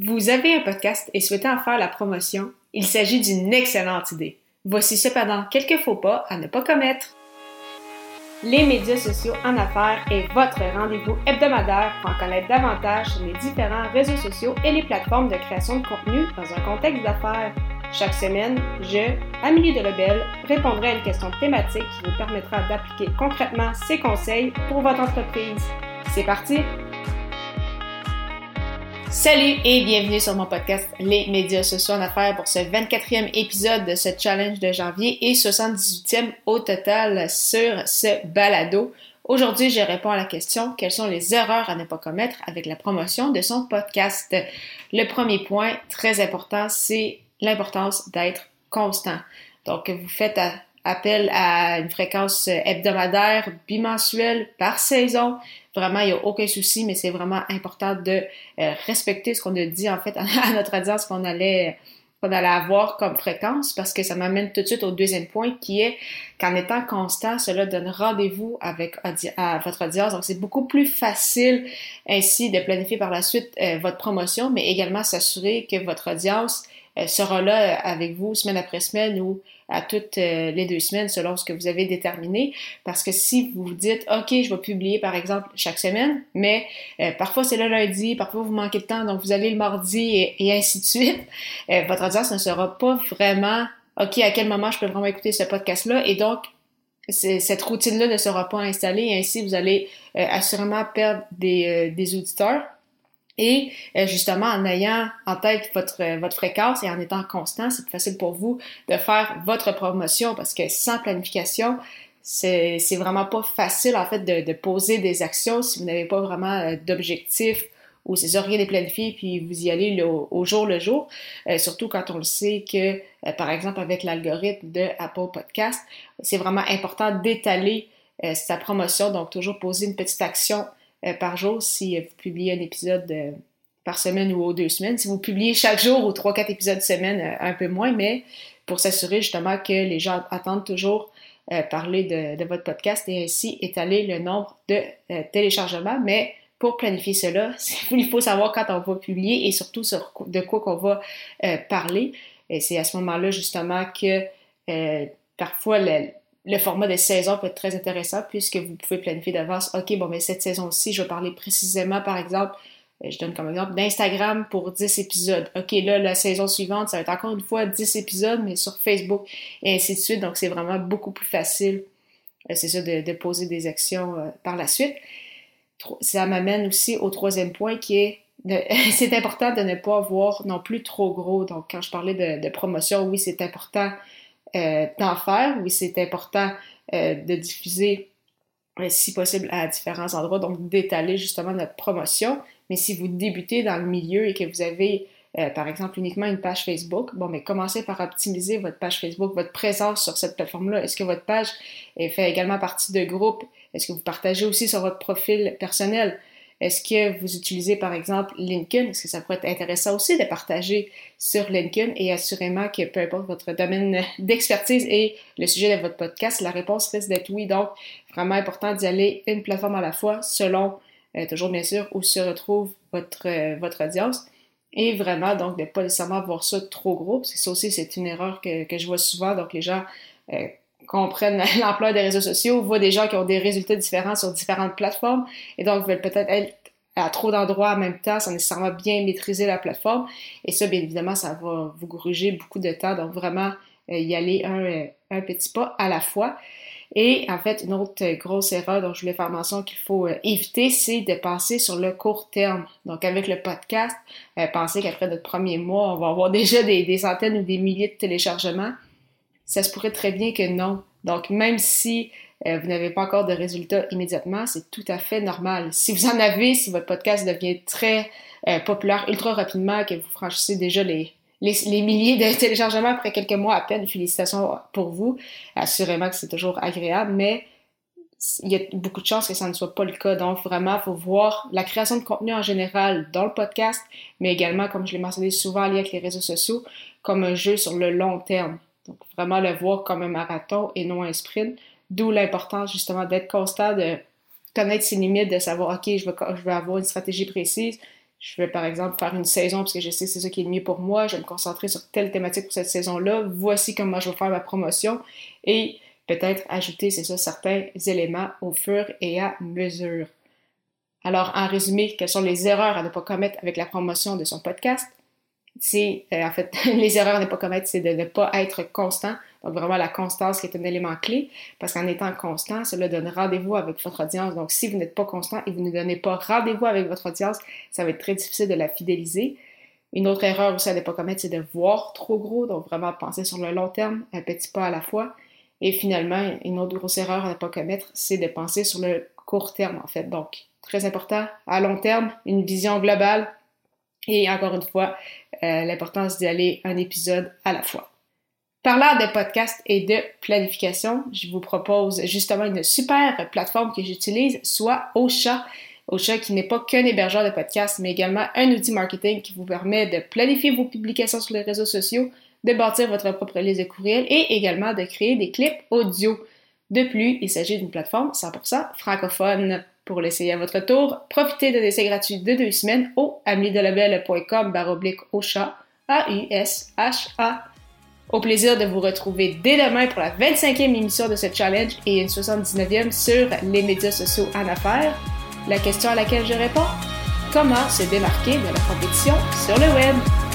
Vous avez un podcast et souhaitez en faire la promotion? Il s'agit d'une excellente idée. Voici cependant quelques faux pas à ne pas commettre. Les médias sociaux en affaires est votre rendez-vous hebdomadaire pour en connaître davantage sur les différents réseaux sociaux et les plateformes de création de contenu dans un contexte d'affaires. Chaque semaine, je, Amélie de Lebel, répondrai à une question thématique qui vous permettra d'appliquer concrètement ces conseils pour votre entreprise. C'est parti! Salut et bienvenue sur mon podcast Les médias sociaux en affaires pour ce 24e épisode de ce challenge de janvier et 78e au total sur ce balado. Aujourd'hui, je réponds à la question quelles sont les erreurs à ne pas commettre avec la promotion de son podcast? Le premier point très important, c'est l'importance d'être constant. Donc, vous faites appel à une fréquence hebdomadaire, bimensuelle, par saison. Vraiment, il n'y a aucun souci, mais c'est vraiment important de euh, respecter ce qu'on a dit en fait à notre audience qu'on allait qu'on allait avoir comme fréquence parce que ça m'amène tout de suite au deuxième point qui est qu'en étant constant, cela donne rendez-vous avec à votre audience. Donc, c'est beaucoup plus facile ainsi de planifier par la suite euh, votre promotion, mais également s'assurer que votre audience euh, sera là avec vous semaine après semaine ou à toutes euh, les deux semaines selon ce que vous avez déterminé. Parce que si vous vous dites, OK, je vais publier par exemple chaque semaine, mais euh, parfois c'est le lundi, parfois vous manquez de temps, donc vous allez le mardi et, ainsi de suite, votre audience ne sera pas vraiment, OK, à quel moment je peux vraiment écouter ce podcast-là? Et donc, cette routine-là ne sera pas installée et ainsi vous allez assurément perdre des, des auditeurs. Et euh, justement, en ayant en tête votre, euh, votre fréquence et en étant constant, c'est plus facile pour vous de faire votre promotion parce que sans planification, c'est vraiment pas facile en fait de, de, poser des actions si vous n'avez pas vraiment euh, d'objectif ou si vous rien planifié puis vous y allez au, jour le jour. surtout quand on le sait que, par exemple, avec l'algorithme de Apple Podcast, c'est vraiment important d'étaler sa promotion, donc toujours poser une petite action euh, par jour si vous publiez un épisode euh, par semaine ou deux semaines. Si vous publiez chaque jour ou trois, quatre épisodes semaine, euh, un peu moins, mais pour s'assurer justement que les gens attendent toujours parler de, votre podcast et ainsi étaler le nombre de téléchargements. Mais pour planifier cela, il faut savoir quand on va publier et surtout sur de quoi qu'on va parler. Et c'est à ce moment-là justement que parfois le, le format de saison peut être très intéressant puisque vous pouvez planifier d'avance, OK, bon, mais cette saison-ci, je vais parler précisément, par exemple, euh, je donne comme exemple, d'Instagram pour 10 épisodes. OK, là, la saison suivante, ça va être encore une fois 10 épisodes, mais sur Facebook et ainsi de suite. Donc, c'est vraiment beaucoup plus facile, euh, c'est ça, de, poser des actions euh, par la suite. Ça m'amène aussi au troisième point qui est c'est important de ne pas avoir non plus trop gros. Donc, quand je parlais de, de promotion, oui, c'est important d'en faire. Oui, c'est important euh, de diffuser, euh, si possible, à différents endroits, donc d'étaler justement notre promotion. Mais si vous débutez dans le milieu et que vous avez, par exemple, uniquement une page Facebook, bon, mais commencez par optimiser votre page Facebook, votre présence sur cette plateforme-là. Est-ce que votre page fait également partie de groupes? Est-ce que vous partagez aussi sur votre profil personnel? Est-ce que vous utilisez par exemple LinkedIn? Est-ce que ça pourrait être intéressant aussi de partager sur LinkedIn et assurément que peu importe votre domaine d'expertise et le sujet de votre podcast, la réponse risque d'être oui. Donc, vraiment important d'y aller une plateforme à la fois selon euh, toujours bien sûr où se retrouve votre, euh, audience. Et vraiment, donc, de ne pas nécessairement voir ça trop gros, parce que ça aussi, c'est une erreur que, que, je vois souvent. Donc, les gens euh, comprennent l'ampleur des réseaux sociaux, voient des gens qui ont des résultats différents sur différentes plateformes et donc veulent peut-être être à trop d'endroits en même temps sans nécessairement bien maîtriser la plateforme. Et ça, bien évidemment, ça va vous gruger beaucoup de temps. Donc, vraiment, euh, y aller un, euh, un, petit pas à la fois. Et en fait, une autre grosse erreur dont je voulais faire mention qu'il faut euh, éviter, c'est de penser sur le court terme. Donc, avec le podcast, penser qu'après notre premier mois, on va avoir déjà des centaines ou des milliers de téléchargements ça se pourrait très bien que non. Donc, même si euh, vous n'avez pas encore de résultats immédiatement, c'est tout à fait normal. Si vous en avez, si votre podcast devient très euh, populaire ultra rapidement, que vous franchissez déjà les, les, milliers de téléchargements après quelques mois à peine, félicitations pour vous. Assurément que c'est toujours agréable, mais il y a beaucoup de chances que ça ne soit pas le cas. Donc, vraiment, il faut voir la création de contenu en général dans le podcast, mais également, comme je l'ai mentionné souvent, lié avec les réseaux sociaux, comme un jeu sur le long terme. Donc, vraiment le voir comme un marathon et non un sprint. D'où l'importance justement d'être constant, de connaître ses limites, de savoir, OK, je veux, avoir une stratégie précise. je vais par exemple faire une saison parce que je sais que c'est ça qui est le mieux pour moi, je vais me concentrer sur telle thématique pour cette saison-là, voici comment je vais faire ma promotion et peut-être ajouter, c'est ça, certains éléments au fur et à mesure. Alors, en résumé, quelles sont les erreurs à ne pas commettre avec la promotion de son podcast? C'est, euh, en fait, les erreurs à ne pas commettre, c'est de ne pas être constant. Donc, vraiment, la constance qui est un élément clé, parce qu'en étant constant, cela donne rendez-vous avec votre audience. Donc, si vous n'êtes pas constant et vous ne donnez pas rendez-vous avec votre audience, ça va être très difficile de la fidéliser. Une autre erreur aussi à ne pas commettre, c'est de voir trop gros. Donc, vraiment penser sur le long terme, un petit pas à la fois. Et finalement, une autre grosse erreur à ne pas commettre, c'est de penser sur le court terme, en fait. Donc, très important, à long terme, une vision globale. Et encore une fois, euh, l'importance d'y aller un épisode à la fois. Parlant de podcast et de planification, je vous propose justement une super plateforme que j'utilise, soit Ocha. Ocha qui n'est pas qu'un hébergeur de podcast, mais également un outil marketing qui vous permet de planifier vos publications sur les réseaux sociaux, de bâtir votre propre liste de courriel et également de créer des clips audio. De plus, il s'agit d'une plateforme 100% francophone. Pour l'essayer à votre tour, profitez d'un essai gratuit de deux semaines au ameliedelabel.com baroblique Ocha, A-U-S-H-A. Au plaisir de vous retrouver dès demain pour la 25e émission de ce challenge et une 79e sur les médias sociaux en affaires. La question à laquelle je réponds, comment se démarquer de la compétition sur le web?